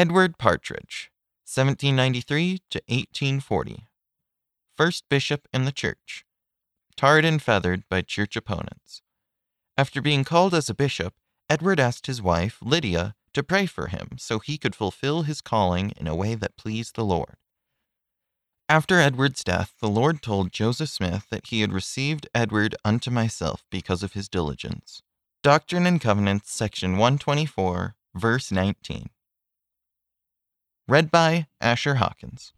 Edward Partridge, 1793 to 1840. First bishop in the church. Tarred and feathered by church opponents. After being called as a bishop, Edward asked his wife, Lydia, to pray for him so he could fulfill his calling in a way that pleased the Lord. After Edward's death, the Lord told Joseph Smith that he had received Edward unto myself because of his diligence. Doctrine and Covenants, section 124, verse 19. Read by Asher Hawkins.